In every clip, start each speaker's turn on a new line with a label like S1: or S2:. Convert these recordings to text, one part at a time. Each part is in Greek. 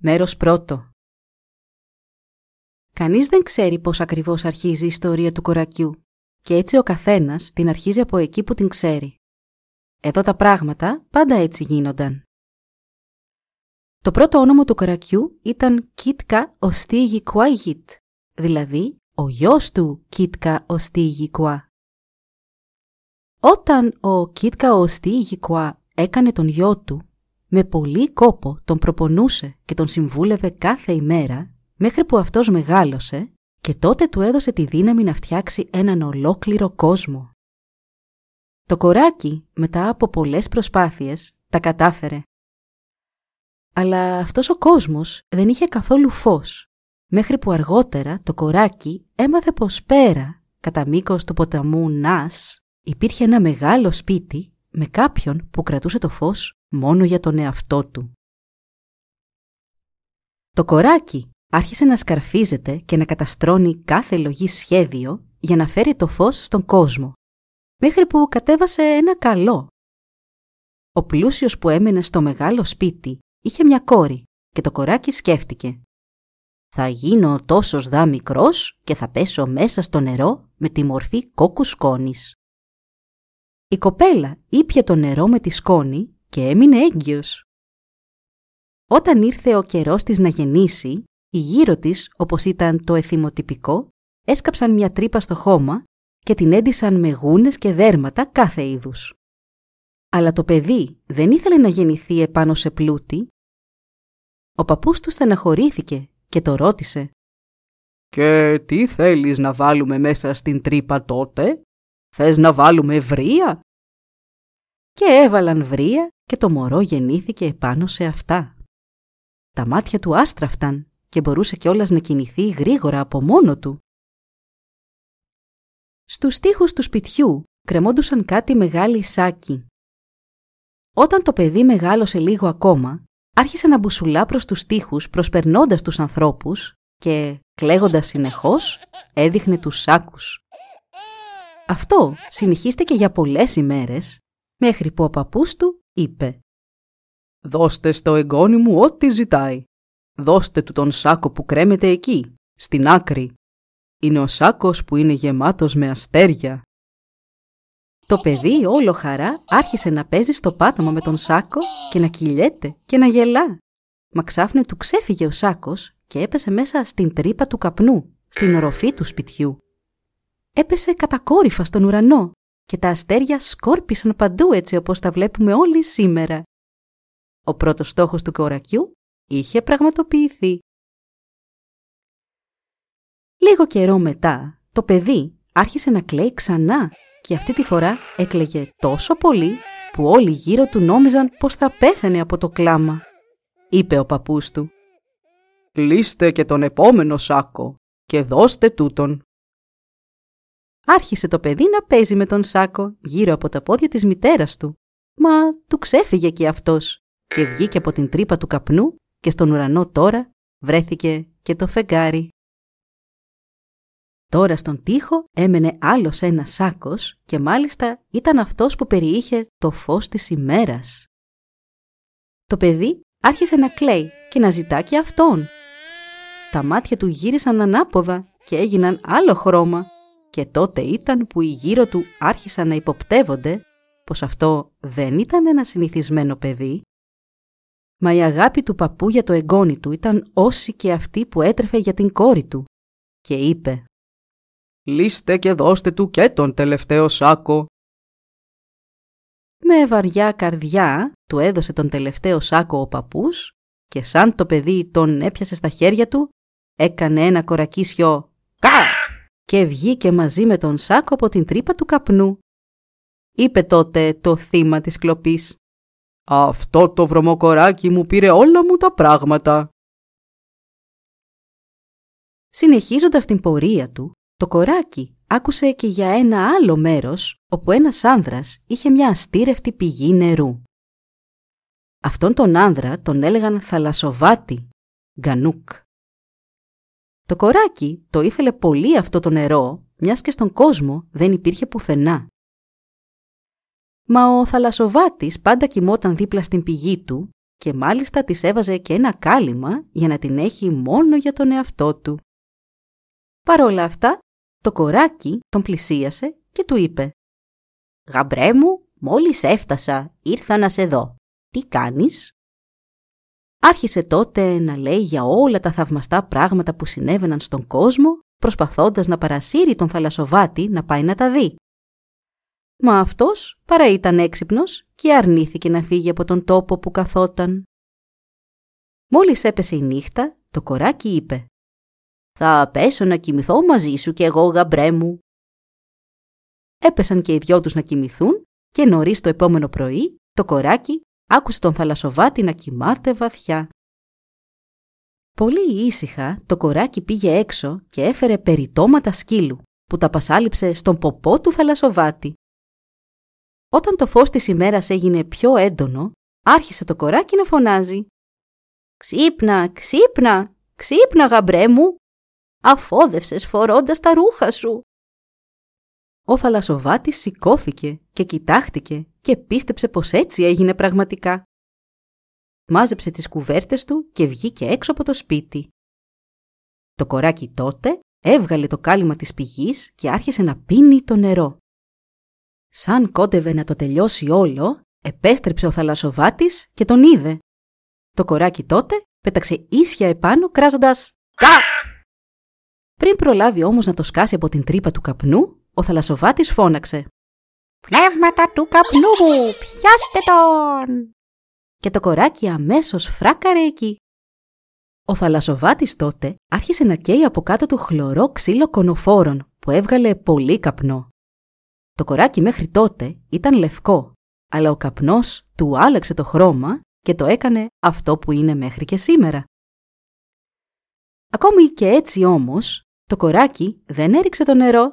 S1: Μέρος πρώτο Κανείς δεν ξέρει πώς ακριβώς αρχίζει η ιστορία του κορακιού και έτσι ο καθένας την αρχίζει από εκεί που την ξέρει. Εδώ τα πράγματα πάντα έτσι γίνονταν. Το πρώτο όνομα του κορακιού ήταν Κίτκα Οστίγι Κουάγιτ, δηλαδή ο γιος του Κίτκα Οστίγι Κουά. Όταν ο Κίτκα Οστίγι Κουά έκανε τον γιο του με πολύ κόπο τον προπονούσε και τον συμβούλευε κάθε ημέρα μέχρι που αυτός μεγάλωσε και τότε του έδωσε τη δύναμη να φτιάξει έναν ολόκληρο κόσμο. Το κοράκι μετά από πολλές προσπάθειες τα κατάφερε. Αλλά αυτός ο κόσμος δεν είχε καθόλου φως, μέχρι που αργότερα το κοράκι έμαθε πως πέρα, κατά μήκος του ποταμού Νας, υπήρχε ένα μεγάλο σπίτι με κάποιον που κρατούσε το φως μόνο για τον εαυτό του. Το κοράκι άρχισε να σκαρφίζεται και να καταστρώνει κάθε λογή σχέδιο για να φέρει το φως στον κόσμο, μέχρι που κατέβασε ένα καλό. Ο πλούσιος που έμενε στο μεγάλο σπίτι είχε μια κόρη και το κοράκι σκέφτηκε «Θα γίνω τόσος δά μικρός και θα πέσω μέσα στο νερό με τη μορφή κόκκους σκόνης». Η κοπέλα ήπια το νερό με τη σκόνη και έμεινε έγκυος. Όταν ήρθε ο καιρός της να γεννήσει, οι γύρω της, όπως ήταν το εθιμοτυπικό, έσκαψαν μια τρύπα στο χώμα και την έντυσαν με γούνες και δέρματα κάθε είδους. Αλλά το παιδί δεν ήθελε να γεννηθεί επάνω σε πλούτη. Ο παππούς του στεναχωρήθηκε και το ρώτησε
S2: «Και τι θέλεις να βάλουμε μέσα στην τρύπα τότε, θες να βάλουμε βρία»
S1: και έβαλαν βρία και το μωρό γεννήθηκε επάνω σε αυτά. Τα μάτια του άστραφταν και μπορούσε κιόλας να κινηθεί γρήγορα από μόνο του. Στους τοίχους του σπιτιού κρεμόντουσαν κάτι μεγάλοι σάκι. Όταν το παιδί μεγάλωσε λίγο ακόμα, άρχισε να μπουσουλά προς τους τοίχους προσπερνώντας τους ανθρώπους και, κλαίγοντας συνεχώς, έδειχνε τους σάκους. Αυτό συνεχίστηκε για πολλές ημέρες μέχρι που ο παππούς του είπε
S2: «Δώστε στο εγγόνι μου ό,τι ζητάει. Δώστε του τον σάκο που κρέμεται εκεί, στην άκρη. Είναι ο σάκος που είναι γεμάτος με αστέρια».
S1: Το παιδί όλο χαρά άρχισε να παίζει στο πάτωμα με τον σάκο και να κυλιέται και να γελά. Μα ξάφνου του ξέφυγε ο σάκος και έπεσε μέσα στην τρύπα του καπνού, στην οροφή του σπιτιού. Έπεσε κατακόρυφα στον ουρανό και τα αστέρια σκόρπισαν παντού έτσι όπως τα βλέπουμε όλοι σήμερα. Ο πρώτος στόχος του κορακιού είχε πραγματοποιηθεί. Λίγο καιρό μετά, το παιδί άρχισε να κλαίει ξανά και αυτή τη φορά έκλαιγε τόσο πολύ που όλοι γύρω του νόμιζαν πως θα πέθανε από το κλάμα. Είπε ο παππούς του.
S2: «Λύστε και τον επόμενο σάκο και δώστε τούτον»
S1: άρχισε το παιδί να παίζει με τον σάκο γύρω από τα πόδια της μητέρας του. Μα του ξέφυγε και αυτός και βγήκε από την τρύπα του καπνού και στον ουρανό τώρα βρέθηκε και το φεγγάρι. Τώρα στον τοίχο έμενε άλλος ένας σάκος και μάλιστα ήταν αυτός που περιείχε το φως της ημέρας. Το παιδί άρχισε να κλαίει και να ζητά και αυτόν. Τα μάτια του γύρισαν ανάποδα και έγιναν άλλο χρώμα και τότε ήταν που οι γύρω του άρχισαν να υποπτεύονται πως αυτό δεν ήταν ένα συνηθισμένο παιδί, μα η αγάπη του παππού για το εγγόνι του ήταν όση και αυτή που έτρεφε για την κόρη του και είπε
S2: «Λύστε και δώστε του και τον τελευταίο σάκο».
S1: Με βαριά καρδιά του έδωσε τον τελευταίο σάκο ο παππούς και σαν το παιδί τον έπιασε στα χέρια του, έκανε ένα κορακίσιο «Κα!» Και βγήκε μαζί με τον σάκο από την τρύπα του καπνού. Είπε τότε το θύμα της κλοπής.
S2: «Αυτό το βρωμοκοράκι μου πήρε όλα μου τα πράγματα.
S1: Συνεχίζοντας την πορεία του, το κοράκι άκουσε και για ένα άλλο μέρος όπου ένας άνδρας είχε μια αστήρευτη πηγή νερού. Αυτόν τον άνδρα τον έλεγαν θαλασσοβάτη, γκανούκ. Το κοράκι το ήθελε πολύ αυτό το νερό, μιας και στον κόσμο δεν υπήρχε πουθενά. Μα ο θαλασσοβάτης πάντα κοιμόταν δίπλα στην πηγή του και μάλιστα της έβαζε και ένα κάλυμα για να την έχει μόνο για τον εαυτό του. Παρ' όλα αυτά, το κοράκι τον πλησίασε και του είπε «Γαμπρέ μου, μόλις έφτασα, ήρθα να σε δω. Τι κάνεις» Άρχισε τότε να λέει για όλα τα θαυμαστά πράγματα που συνέβαιναν στον κόσμο, προσπαθώντας να παρασύρει τον θαλασσοβάτη να πάει να τα δει. Μα αυτός παρά ήταν έξυπνος και αρνήθηκε να φύγει από τον τόπο που καθόταν. Μόλις έπεσε η νύχτα, το κοράκι είπε «Θα πέσω να κοιμηθώ μαζί σου κι εγώ γαμπρέ μου». Έπεσαν και οι δυο τους να κοιμηθούν και νωρίς το επόμενο πρωί το κοράκι άκουσε τον θαλασσοβάτη να κοιμάται βαθιά. Πολύ ήσυχα το κοράκι πήγε έξω και έφερε περιτώματα σκύλου που τα πασάλιψε στον ποπό του θαλασσοβάτη. Όταν το φως της ημέρας έγινε πιο έντονο, άρχισε το κοράκι να φωνάζει. «Ξύπνα, ξύπνα, ξύπνα γαμπρέ μου! Αφόδευσες φορώντας τα ρούχα σου!» Ο θαλασσοβάτης σηκώθηκε και κοιτάχτηκε και πίστεψε πως έτσι έγινε πραγματικά. Μάζεψε τις κουβέρτες του και βγήκε έξω από το σπίτι. Το κοράκι τότε έβγαλε το κάλυμα της πηγής και άρχισε να πίνει το νερό. Σαν κόντευε να το τελειώσει όλο, επέστρεψε ο θαλασσοβάτης και τον είδε. Το κοράκι τότε πέταξε ίσια επάνω κράζοντας «Κα!». Πριν προλάβει όμως να το σκάσει από την τρύπα του καπνού, ο θαλασσοβάτης φώναξε
S3: «Πνεύματα του καπνού μου, πιάστε τον!»
S1: Και το κοράκι αμέσως φράκαρε εκεί. Ο θαλασσοβάτης τότε άρχισε να καίει από κάτω του χλωρό ξύλο κονοφόρων που έβγαλε πολύ καπνό. Το κοράκι μέχρι τότε ήταν λευκό, αλλά ο καπνός του άλλαξε το χρώμα και το έκανε αυτό που είναι μέχρι και σήμερα. Ακόμη και έτσι όμως, το κοράκι δεν έριξε το νερό.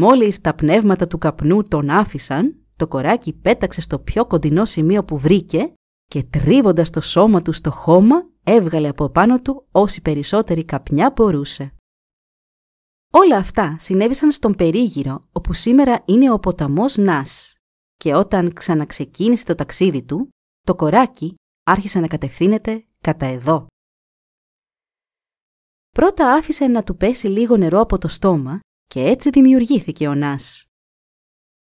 S1: Μόλις τα πνεύματα του καπνού τον άφησαν, το κοράκι πέταξε στο πιο κοντινό σημείο που βρήκε και τρίβοντας το σώμα του στο χώμα έβγαλε από πάνω του όση περισσότερη καπνιά μπορούσε. Όλα αυτά συνέβησαν στον περίγυρο όπου σήμερα είναι ο ποταμός Νάς και όταν ξαναξεκίνησε το ταξίδι του, το κοράκι άρχισε να κατευθύνεται κατά εδώ. Πρώτα άφησε να του πέσει λίγο νερό από το στόμα και έτσι δημιουργήθηκε ο Νάς.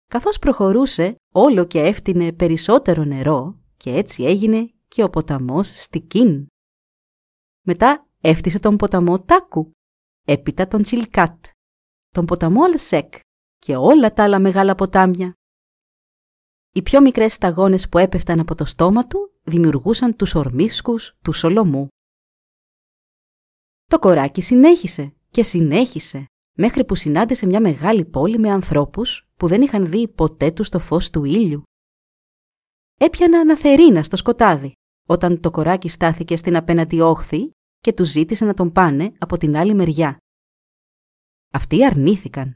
S1: Καθώς προχωρούσε, όλο και έφτινε περισσότερο νερό και έτσι έγινε και ο ποταμός Στικίν. Μετά έφτιασε τον ποταμό Τάκου έπειτα τον Τσιλκάτ, τον ποταμό Αλσέκ και όλα τα άλλα μεγάλα ποτάμια. Οι πιο μικρές σταγόνες που έπεφταν από το στόμα του δημιουργούσαν τους ορμίσκους του Σολομού. Το κοράκι συνέχισε και συνέχισε μέχρι που συνάντησε μια μεγάλη πόλη με ανθρώπους που δεν είχαν δει ποτέ τους το φως του ήλιου. Έπιανα αναθερίνα στο σκοτάδι όταν το κοράκι στάθηκε στην απέναντι όχθη και τους ζήτησε να τον πάνε από την άλλη μεριά. Αυτοί αρνήθηκαν.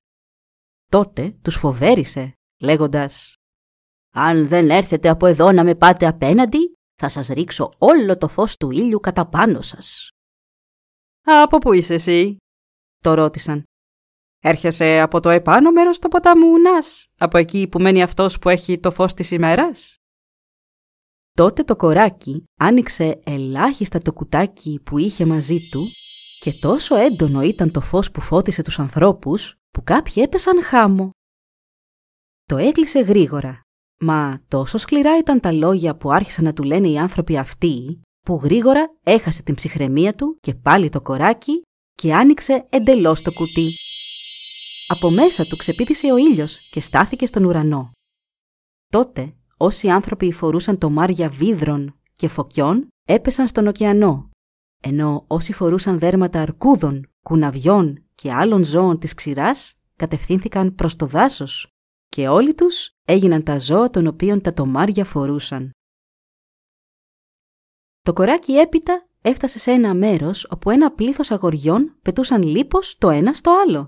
S1: Τότε τους φοβέρισε, λέγοντας «Αν δεν έρθετε από εδώ να με πάτε απέναντι, θα σας ρίξω όλο το φως του ήλιου κατά πάνω σας».
S2: «Από πού είσαι εσύ» το ρώτησαν. «Έρχεσαι από το επάνω μέρος του ποταμού Νάς, από εκεί που μένει αυτός που έχει το φως της ημέρας»
S1: Τότε το κοράκι άνοιξε ελάχιστα το κουτάκι που είχε μαζί του και τόσο έντονο ήταν το φως που φώτισε τους ανθρώπους που κάποιοι έπεσαν χάμω. Το έκλεισε γρήγορα, μα τόσο σκληρά ήταν τα λόγια που άρχισαν να του λένε οι άνθρωποι αυτοί που γρήγορα έχασε την ψυχραιμία του και πάλι το κοράκι και άνοιξε εντελώς το κουτί. Από μέσα του ξεπίδησε ο ήλιος και στάθηκε στον ουρανό. Τότε όσοι άνθρωποι φορούσαν το μάρια βίδρων και φωκιών έπεσαν στον ωκεανό, ενώ όσοι φορούσαν δέρματα αρκούδων, κουναβιών και άλλων ζώων της ξηράς κατευθύνθηκαν προς το δάσος και όλοι τους έγιναν τα ζώα των οποίων τα τομάρια φορούσαν. Το κοράκι έπειτα έφτασε σε ένα μέρος όπου ένα πλήθος αγοριών πετούσαν λίπος το ένα στο άλλο.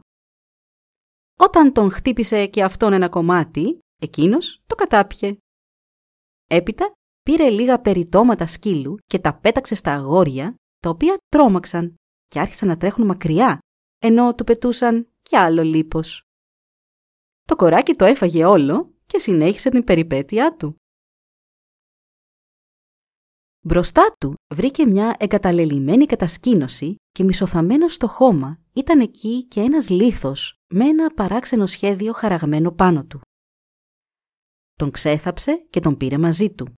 S1: Όταν τον χτύπησε και αυτόν ένα κομμάτι, εκείνος το κατάπιε. Έπειτα πήρε λίγα περιτώματα σκύλου και τα πέταξε στα αγόρια, τα οποία τρόμαξαν και άρχισαν να τρέχουν μακριά, ενώ του πετούσαν κι άλλο λίπος. Το κοράκι το έφαγε όλο και συνέχισε την περιπέτειά του. Μπροστά του βρήκε μια εγκαταλελειμμένη κατασκήνωση και μισοθαμένο στο χώμα ήταν εκεί και ένας λίθος με ένα παράξενο σχέδιο χαραγμένο πάνω του. Τον ξέθαψε και τον πήρε μαζί του.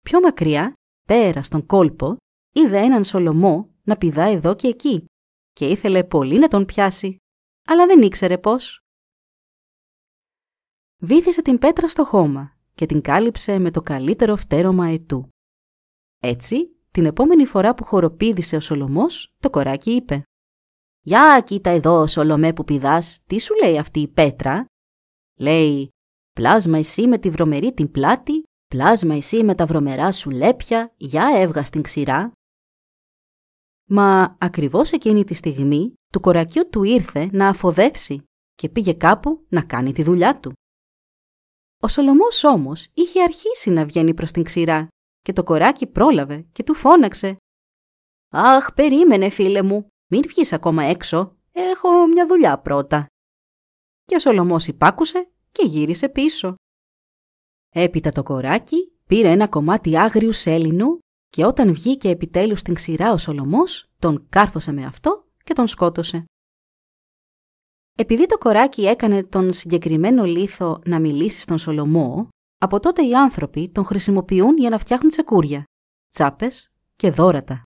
S1: Πιο μακριά, πέρα στον κόλπο, είδε έναν Σολομό να πηδά εδώ και εκεί και ήθελε πολύ να τον πιάσει, αλλά δεν ήξερε πώς. Βήθησε την πέτρα στο χώμα και την κάλυψε με το καλύτερο φτέρωμα ετού. Έτσι, την επόμενη φορά που χοροπήδησε ο Σολομός, το κοράκι είπε «Για κοίτα εδώ, Σολομέ που πηδάς, τι σου λέει αυτή η πέτρα» Λέει «Πλάσμα εσύ με τη βρωμερή την πλάτη, πλάσμα εσύ με τα βρωμερά σου λέπια, για έβγα στην ξηρά». Μα ακριβώς εκείνη τη στιγμή του κορακιού του ήρθε να αφοδεύσει και πήγε κάπου να κάνει τη δουλειά του. Ο Σολομός όμως είχε αρχίσει να βγαίνει προς την ξηρά και το κοράκι πρόλαβε και του φώναξε. «Αχ, περίμενε φίλε μου, μην βγεις ακόμα έξω, έχω μια δουλειά πρώτα». Και ο Σολομός υπάκουσε και γύρισε πίσω. Έπειτα το κοράκι πήρε ένα κομμάτι άγριου σέλινου και όταν βγήκε επιτέλους στην ξηρά ο Σολομός, τον κάρφωσε με αυτό και τον σκότωσε. Επειδή το κοράκι έκανε τον συγκεκριμένο λίθο να μιλήσει στον Σολομό, από τότε οι άνθρωποι τον χρησιμοποιούν για να φτιάχνουν τσεκούρια, τσάπες και δόρατα.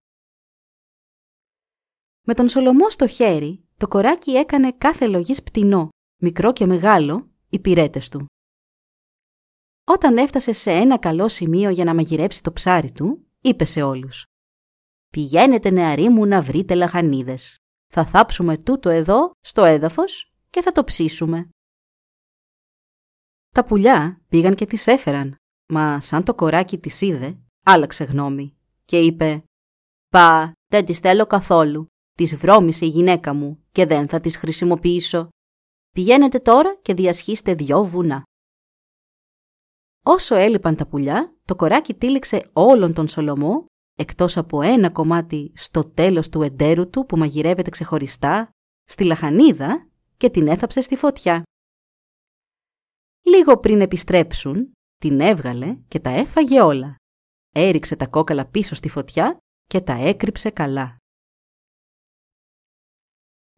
S1: Με τον Σολομό στο χέρι, το κοράκι έκανε κάθε λογής πτηνό, μικρό και μεγάλο, οι πυρέτες του. Όταν έφτασε σε ένα καλό σημείο για να μαγειρέψει το ψάρι του, είπε σε όλους «Πηγαίνετε νεαροί μου να βρείτε λαχανίδες. Θα θάψουμε τούτο εδώ στο έδαφος και θα το ψήσουμε». Τα πουλιά πήγαν και τις έφεραν, μα σαν το κοράκι τις είδε, άλλαξε γνώμη και είπε «Πα, δεν τις θέλω καθόλου. Τις βρώμησε η γυναίκα μου και δεν θα τις χρησιμοποιήσω. Πηγαίνετε τώρα και διασχίστε δυο βουνά». Όσο έλειπαν τα πουλιά, το κοράκι τύλιξε όλον τον Σολομό, εκτός από ένα κομμάτι στο τέλος του εντέρου του που μαγειρεύεται ξεχωριστά, στη λαχανίδα και την έθαψε στη φωτιά. Λίγο πριν επιστρέψουν, την έβγαλε και τα έφαγε όλα. Έριξε τα κόκαλα πίσω στη φωτιά και τα έκρυψε καλά.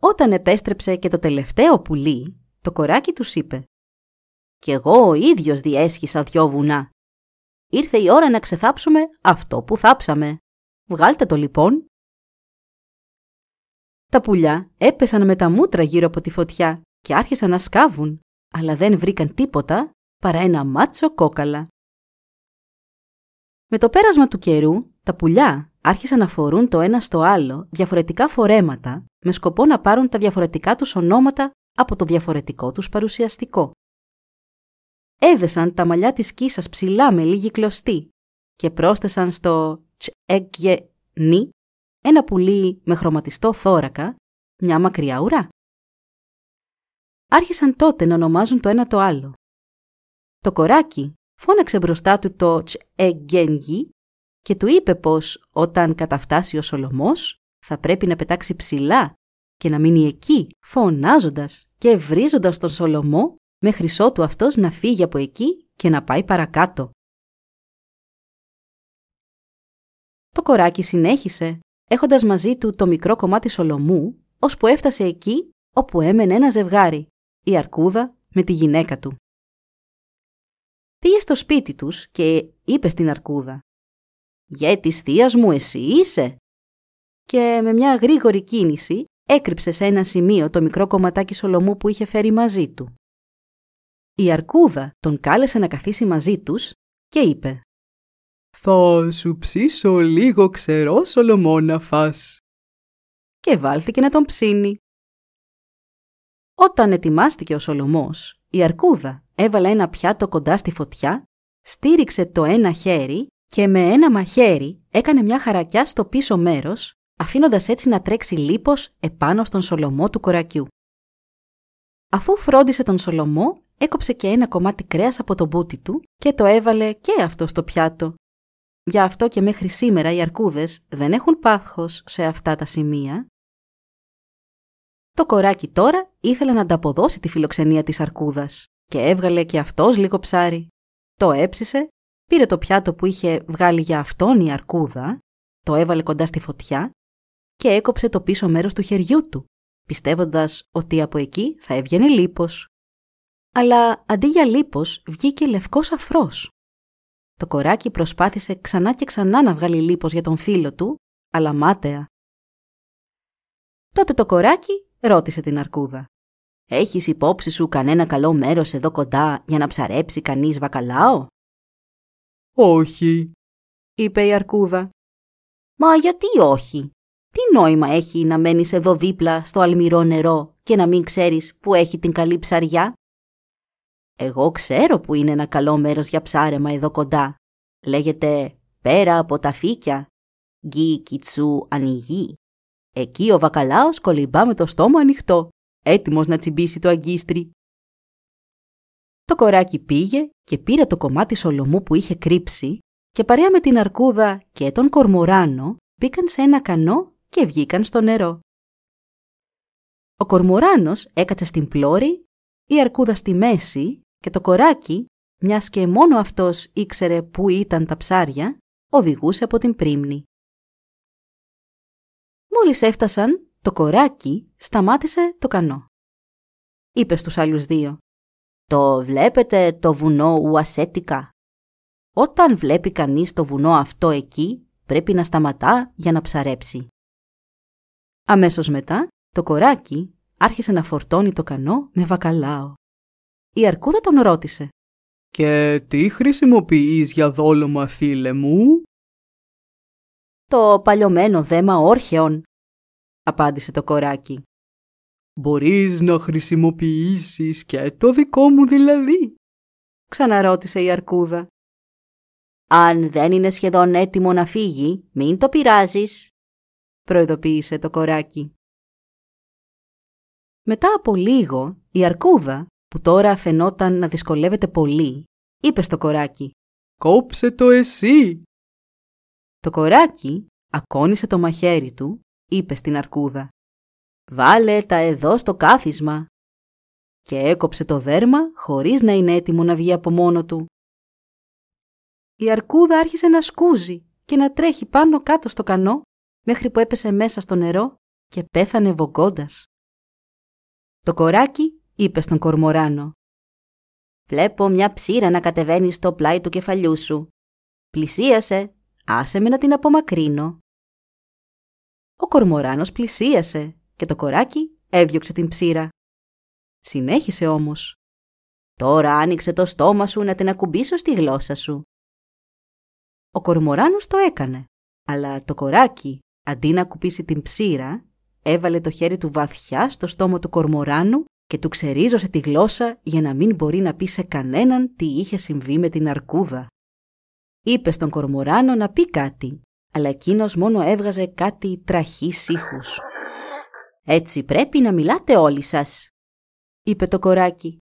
S1: Όταν επέστρεψε και το τελευταίο πουλί, το κοράκι τους είπε «Κι εγώ ο ίδιος διέσχισα δυο βουνά. Ήρθε η ώρα να ξεθάψουμε αυτό που θάψαμε. Βγάλτε το λοιπόν». Τα πουλιά έπεσαν με τα μούτρα γύρω από τη φωτιά και άρχισαν να σκάβουν αλλά δεν βρήκαν τίποτα παρά ένα μάτσο κόκαλα. Με το πέρασμα του καιρού, τα πουλιά άρχισαν να φορούν το ένα στο άλλο διαφορετικά φορέματα με σκοπό να πάρουν τα διαφορετικά τους ονόματα από το διαφορετικό τους παρουσιαστικό. Έδεσαν τα μαλλιά της κίσας ψηλά με λίγη κλωστή και πρόσθεσαν στο τσέγγε νι ένα πουλί με χρωματιστό θώρακα, μια μακριά ουρά άρχισαν τότε να ονομάζουν το ένα το άλλο. Το κοράκι φώναξε μπροστά του το τσεγγένγι και του είπε πως όταν καταφτάσει ο Σολομός θα πρέπει να πετάξει ψηλά και να μείνει εκεί φωνάζοντας και βρίζοντας τον Σολομό μέχρι ότου αυτός να φύγει από εκεί και να πάει παρακάτω. Το κοράκι συνέχισε, έχοντας μαζί του το μικρό κομμάτι Σολομού, ώσπου έφτασε εκεί όπου έμενε ένα ζευγάρι η Αρκούδα με τη γυναίκα του. Πήγε στο σπίτι τους και είπε στην Αρκούδα «Γε της θείας μου εσύ είσαι» και με μια γρήγορη κίνηση έκρυψε σε ένα σημείο το μικρό κομματάκι σολομού που είχε φέρει μαζί του. Η Αρκούδα τον κάλεσε να καθίσει μαζί τους και είπε
S2: «Θα σου ψήσω λίγο ξερό σολομό να φας»
S1: και βάλθηκε να τον ψήνει. Όταν ετοιμάστηκε ο Σολομός, η Αρκούδα έβαλε ένα πιάτο κοντά στη φωτιά, στήριξε το ένα χέρι και με ένα μαχαίρι έκανε μια χαρακιά στο πίσω μέρος, αφήνοντας έτσι να τρέξει λίπος επάνω στον Σολομό του κορακιού. Αφού φρόντισε τον Σολομό, έκοψε και ένα κομμάτι κρέας από το μπούτι του και το έβαλε και αυτό στο πιάτο. Γι' αυτό και μέχρι σήμερα οι αρκούδες δεν έχουν πάθος σε αυτά τα σημεία. Το κοράκι τώρα ήθελε να ανταποδώσει τη φιλοξενία της αρκούδας και έβγαλε και αυτός λίγο ψάρι. Το έψισε, πήρε το πιάτο που είχε βγάλει για αυτόν η αρκούδα, το έβαλε κοντά στη φωτιά και έκοψε το πίσω μέρος του χεριού του, πιστεύοντας ότι από εκεί θα έβγαινε λίπος. Αλλά αντί για λίπος βγήκε λευκός αφρός. Το κοράκι προσπάθησε ξανά και ξανά να βγάλει λίπος για τον φίλο του, αλλά μάταια. Τότε το κοράκι ρώτησε την αρκούδα. «Έχεις υπόψη σου κανένα καλό μέρος εδώ κοντά για να ψαρέψει κανείς βακαλάο»
S2: «Όχι»,
S1: είπε η αρκούδα. «Μα γιατί όχι» Τι νόημα έχει να μένεις εδώ δίπλα στο αλμυρό νερό και να μην ξέρεις που έχει την καλή ψαριά; Εγώ ξέρω που είναι ένα καλό μέρος για ψάρεμα εδώ κοντά. Λέγεται πέρα από τα φύκια. Γκί κιτσού ανοιγεί. Εκεί ο βακαλάος κολυμπά με το στόμα ανοιχτό, έτοιμος να τσιμπήσει το αγκίστρι. Το κοράκι πήγε και πήρε το κομμάτι σολομού που είχε κρύψει και παρέα με την αρκούδα και τον κορμοράνο μπήκαν σε ένα κανό και βγήκαν στο νερό. Ο κορμοράνος έκατσε στην πλώρη, η αρκούδα στη μέση και το κοράκι, μιας και μόνο αυτός ήξερε πού ήταν τα ψάρια, οδηγούσε από την πρίμνη. Μόλις έφτασαν, το κοράκι σταμάτησε το κανό. Είπε στους άλλους δύο «Το βλέπετε το βουνό Ουασέτικα; Όταν βλέπει κανείς το βουνό αυτό εκεί, πρέπει να σταματά για να ψαρέψει. Αμέσως μετά, το κοράκι άρχισε να φορτώνει το κανό με βακαλάο. Η αρκούδα τον ρώτησε.
S2: «Και τι χρησιμοποιείς για δόλωμα, φίλε μου»
S1: «Το παλιωμένο δέμα όρχεων», απάντησε το κοράκι.
S2: «Μπορείς να χρησιμοποιήσεις και το δικό μου δηλαδή»
S1: ξαναρώτησε η αρκούδα. «Αν δεν είναι σχεδόν έτοιμο να φύγει, μην το πειράζεις», προειδοποίησε το κοράκι. Μετά από λίγο, η αρκούδα, που τώρα φαινόταν να δυσκολεύεται πολύ, είπε στο κοράκι
S2: «Κόψε το εσύ!»
S1: Το κοράκι ακόνισε το μαχαίρι του, είπε στην αρκούδα «Βάλε τα εδώ στο κάθισμα» και έκοψε το δέρμα χωρίς να είναι έτοιμο να βγει από μόνο του. Η αρκούδα άρχισε να σκούζει και να τρέχει πάνω κάτω στο κανό μέχρι που έπεσε μέσα στο νερό και πέθανε βογκώντας. Το κοράκι είπε στον κορμοράνο «Βλέπω μια ψήρα να κατεβαίνει στο πλάι του κεφαλιού σου. Πλησίασε, άσε με να την απομακρύνω». Ο κορμοράνος πλησίασε και το κοράκι έβιωξε την ψήρα. Συνέχισε όμως. «Τώρα άνοιξε το στόμα σου να την ακουμπήσω στη γλώσσα σου». Ο κορμοράνος το έκανε, αλλά το κοράκι Αντί να κουπίσει την ψήρα, έβαλε το χέρι του βαθιά στο στόμα του κορμοράνου και του ξερίζωσε τη γλώσσα για να μην μπορεί να πει σε κανέναν τι είχε συμβεί με την αρκούδα. Είπε στον κορμοράνο να πει κάτι, αλλά εκείνος μόνο έβγαζε κάτι τραχής ήχους. «Έτσι πρέπει να μιλάτε όλοι σας», είπε το κοράκι.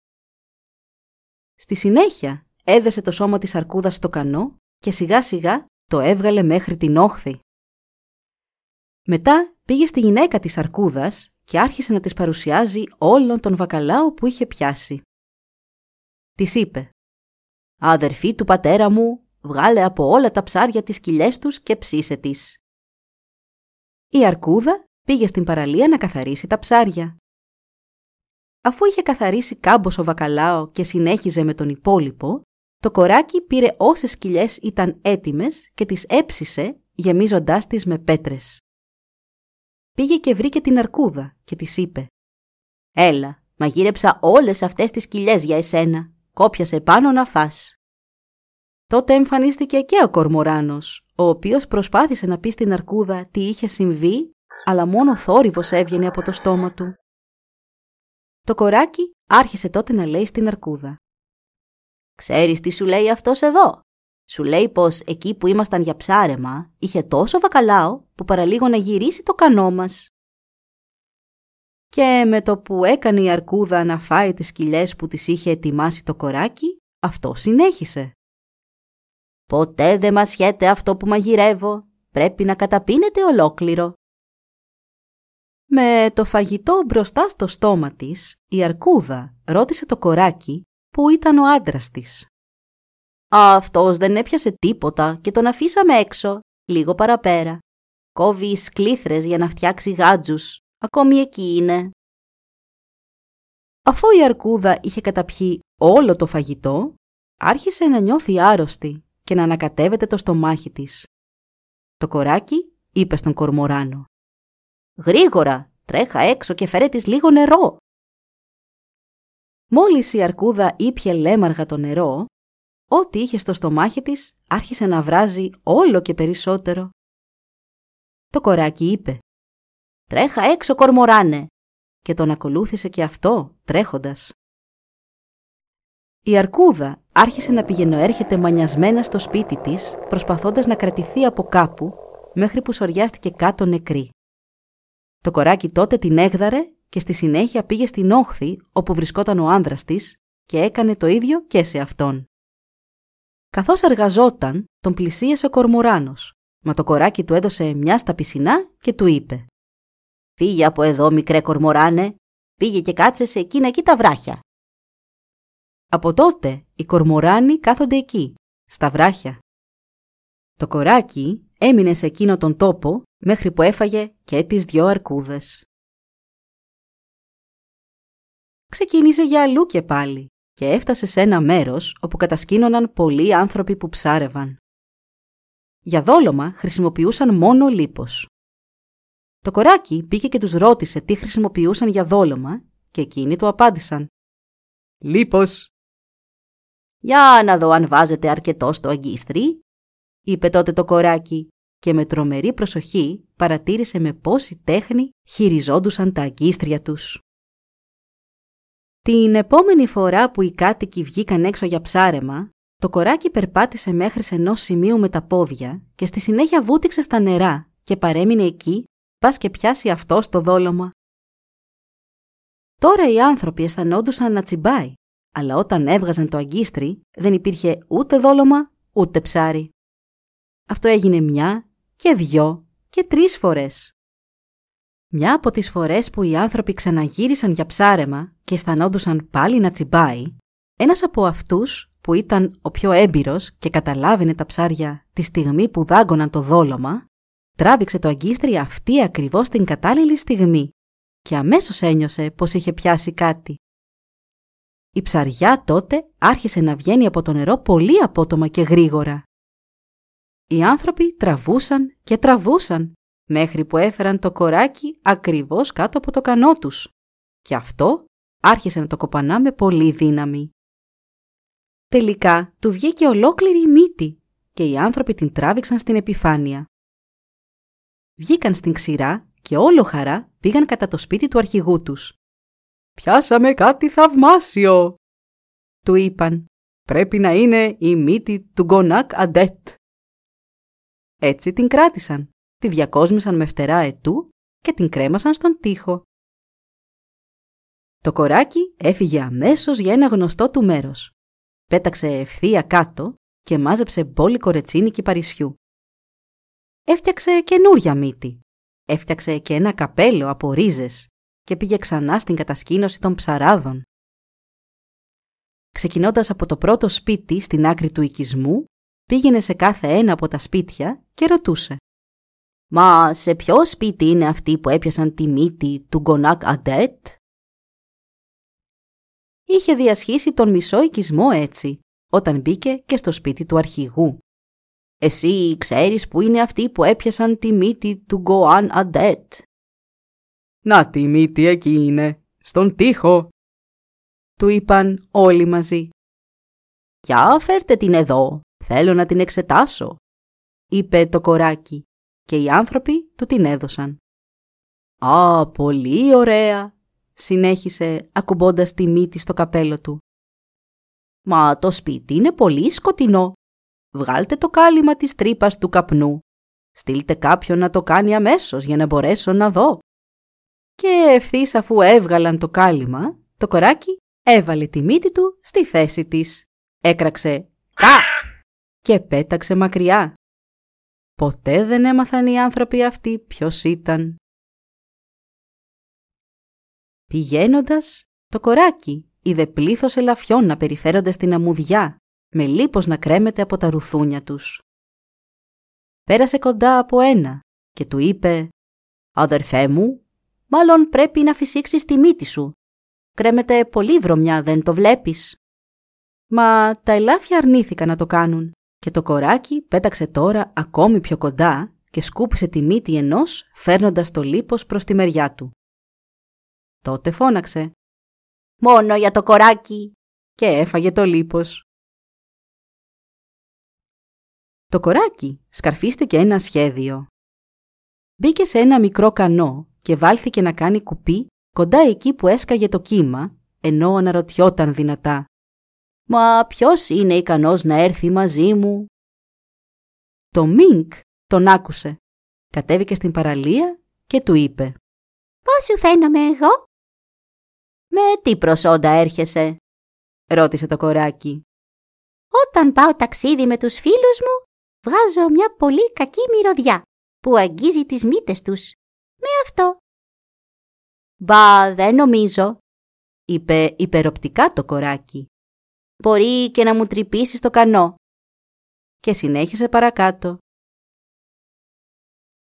S1: Στη συνέχεια έδεσε το σώμα της αρκούδας στο κανό και σιγά σιγά το έβγαλε μέχρι την όχθη. Μετά πήγε στη γυναίκα της Αρκούδας και άρχισε να της παρουσιάζει όλον τον βακαλάο που είχε πιάσει. Της είπε «Αδερφή του πατέρα μου, βγάλε από όλα τα ψάρια τις κοιλιές τους και ψήσε τις». Η Αρκούδα πήγε στην παραλία να καθαρίσει τα ψάρια. Αφού είχε καθαρίσει κάμποσο βακαλάο και συνέχιζε με τον υπόλοιπο, το κοράκι πήρε όσες κοιλιές ήταν έτοιμες και τις έψισε γεμίζοντάς τις με πέτρες πήγε και βρήκε την αρκούδα και της είπε «Έλα, μαγείρεψα όλες αυτές τις κοιλιές για εσένα. Κόπιασε πάνω να φας». Τότε εμφανίστηκε και ο Κορμοράνος, ο οποίος προσπάθησε να πει στην αρκούδα τι είχε συμβεί, αλλά μόνο θόρυβος έβγαινε από το στόμα του. Το κοράκι άρχισε τότε να λέει στην αρκούδα. «Ξέρεις τι σου λέει αυτός εδώ» Σου λέει πως εκεί που ήμασταν για ψάρεμα είχε τόσο βακαλάο που παραλίγο να γυρίσει το κανό μας. Και με το που έκανε η αρκούδα να φάει τις κοιλιές που της είχε ετοιμάσει το κοράκι, αυτό συνέχισε. «Ποτέ δεν μασιέται αυτό που μαγειρεύω. Πρέπει να καταπίνεται ολόκληρο». Με το φαγητό μπροστά στο στόμα της, η αρκούδα ρώτησε το κοράκι που ήταν ο άντρας της. «Αυτός δεν έπιασε τίποτα και τον αφήσαμε έξω, λίγο παραπέρα. Κόβει σκλήθρες για να φτιάξει γάτζους. Ακόμη εκεί είναι». Αφού η αρκούδα είχε καταπιεί όλο το φαγητό, άρχισε να νιώθει άρρωστη και να ανακατεύεται το στομάχι της. Το κοράκι είπε στον κορμοράνο. «Γρήγορα, τρέχα έξω και φέρε της λίγο νερό». Μόλις η αρκούδα ήπιε λέμαργα το νερό, ό,τι είχε στο στομάχι της άρχισε να βράζει όλο και περισσότερο. Το κοράκι είπε «Τρέχα έξω κορμοράνε» και τον ακολούθησε και αυτό τρέχοντας. Η αρκούδα άρχισε να πηγαινοέρχεται μανιασμένα στο σπίτι της, προσπαθώντας να κρατηθεί από κάπου, μέχρι που σοριάστηκε κάτω νεκρή. Το κοράκι τότε την έγδαρε και στη συνέχεια πήγε στην όχθη όπου βρισκόταν ο άνδρας της και έκανε το ίδιο και σε αυτόν. Καθώς εργαζόταν, τον πλησίασε ο κορμοράνος, μα το κοράκι του έδωσε μια στα πισινά και του είπε «Φύγε από εδώ, μικρέ κορμοράνε, πήγε και κάτσε σε εκείνα εκεί τα βράχια». Από τότε οι κορμοράνοι κάθονται εκεί, στα βράχια. Το κοράκι έμεινε σε εκείνο τον τόπο μέχρι που έφαγε και τις δυο αρκούδες. Ξεκίνησε για αλλού και πάλι και έφτασε σε ένα μέρος όπου κατασκήνωναν πολλοί άνθρωποι που ψάρευαν. Για δόλωμα χρησιμοποιούσαν μόνο λίπος. Το κοράκι πήγε και τους ρώτησε τι χρησιμοποιούσαν για δόλωμα και εκείνοι του απάντησαν.
S2: «Λίπος».
S1: «Για να δω αν βάζετε αρκετό στο αγκίστρι», είπε τότε το κοράκι και με τρομερή προσοχή παρατήρησε με πόση τέχνη χειριζόντουσαν τα αγκίστρια τους. Την επόμενη φορά που οι κάτοικοι βγήκαν έξω για ψάρεμα, το κοράκι περπάτησε μέχρι σε ενός σημείου με τα πόδια και στη συνέχεια βούτυξε στα νερά και παρέμεινε εκεί, πας και πιάσει αυτό στο δόλωμα. Τώρα οι άνθρωποι αισθανόντουσαν να τσιμπάει, αλλά όταν έβγαζαν το αγκίστρι δεν υπήρχε ούτε δόλωμα ούτε ψάρι. Αυτό έγινε μια και δυο και τρεις φορές. Μια από τις φορές που οι άνθρωποι ξαναγύρισαν για ψάρεμα και αισθανόντουσαν πάλι να τσιμπάει, ένας από αυτούς που ήταν ο πιο έμπειρος και καταλάβαινε τα ψάρια τη στιγμή που δάγκωναν το δόλωμα, τράβηξε το αγκίστρι αυτή ακριβώς την κατάλληλη στιγμή και αμέσως ένιωσε πως είχε πιάσει κάτι. Η ψαριά τότε άρχισε να βγαίνει από το νερό πολύ απότομα και γρήγορα. Οι άνθρωποι τραβούσαν και τραβούσαν μέχρι που έφεραν το κοράκι ακριβώς κάτω από το κανό τους. Και αυτό άρχισε να το κοπανά με πολύ δύναμη. Τελικά του βγήκε ολόκληρη η μύτη και οι άνθρωποι την τράβηξαν στην επιφάνεια. Βγήκαν στην ξηρά και όλο χαρά πήγαν κατά το σπίτι του αρχηγού τους.
S2: «Πιάσαμε κάτι θαυμάσιο», του είπαν. «Πρέπει να είναι η μύτη του Γκονάκ Αντέτ».
S1: Έτσι την κράτησαν τη διακόσμησαν με φτερά ετού και την κρέμασαν στον τοίχο. Το κοράκι έφυγε αμέσως για ένα γνωστό του μέρος. Πέταξε ευθεία κάτω και μάζεψε μπόλικο ρετσίνικη παρισιού. Έφτιαξε καινούρια μύτη. Έφτιαξε και ένα καπέλο από ρίζες και πήγε ξανά στην κατασκήνωση των ψαράδων. Ξεκινώντας από το πρώτο σπίτι στην άκρη του οικισμού, πήγαινε σε κάθε ένα από τα σπίτια και ρωτούσε Μα σε ποιο σπίτι είναι αυτοί που έπιασαν τη μύτη του Γκονάκ Αντέτ; Είχε διασχίσει τον μισό οικισμό έτσι, όταν μπήκε και στο σπίτι του αρχηγού. Εσύ ξέρεις που είναι αυτοί που έπιασαν τη μύτη του Γκοάν Αντέτ;
S2: Να τη μύτη εκεί είναι, στον τοίχο.
S1: Του είπαν όλοι μαζί. «Για φέρτε την εδώ, θέλω να την εξετάσω», είπε το κοράκι και οι άνθρωποι του την έδωσαν. «Α, πολύ ωραία», συνέχισε ακουμπώντας τη μύτη στο καπέλο του. «Μα το σπίτι είναι πολύ σκοτεινό. Βγάλτε το κάλυμα της τρύπας του καπνού. Στείλτε κάποιον να το κάνει αμέσως για να μπορέσω να δω. Και ευθύς αφού έβγαλαν το κάλυμα, το κοράκι έβαλε τη μύτη του στη θέση της. Έκραξε «Κα!» και πέταξε μακριά. Ποτέ δεν έμαθαν οι άνθρωποι αυτοί ποιος ήταν. Πηγαίνοντας, το κοράκι είδε πλήθος ελαφιών να περιφέρονται στην αμμουδιά, με λίπος να κρέμεται από τα ρουθούνια τους. Πέρασε κοντά από ένα και του είπε «Αδερφέ μου, μάλλον πρέπει να φυσήξεις τη μύτη σου. Κρέμεται πολύ βρωμιά, δεν το βλέπεις». Μα τα ελάφια αρνήθηκαν να το κάνουν και το κοράκι πέταξε τώρα ακόμη πιο κοντά και σκούπισε τη μύτη ενός φέρνοντας το λίπος προς τη μεριά του. Τότε φώναξε «Μόνο για το κοράκι» και έφαγε το λίπος. Το κοράκι σκαρφίστηκε ένα σχέδιο. Μπήκε σε ένα μικρό κανό και βάλθηκε να κάνει κουπί κοντά εκεί που έσκαγε το κύμα, ενώ αναρωτιόταν δυνατά. «Μα ποιος είναι ικανός να έρθει μαζί μου» Το Μίνκ τον άκουσε. Κατέβηκε στην παραλία και του είπε
S3: «Πώς σου φαίνομαι εγώ»
S1: «Με τι προσόντα έρχεσαι» ρώτησε το κοράκι.
S3: «Όταν πάω ταξίδι με τους φίλους μου, βγάζω μια πολύ κακή μυρωδιά που αγγίζει τις μύτες τους. Με αυτό».
S1: «Μπα, δεν νομίζω», είπε υπεροπτικά το κοράκι. «Μπορεί και να μου τρυπήσεις το κανό» και συνέχισε παρακάτω.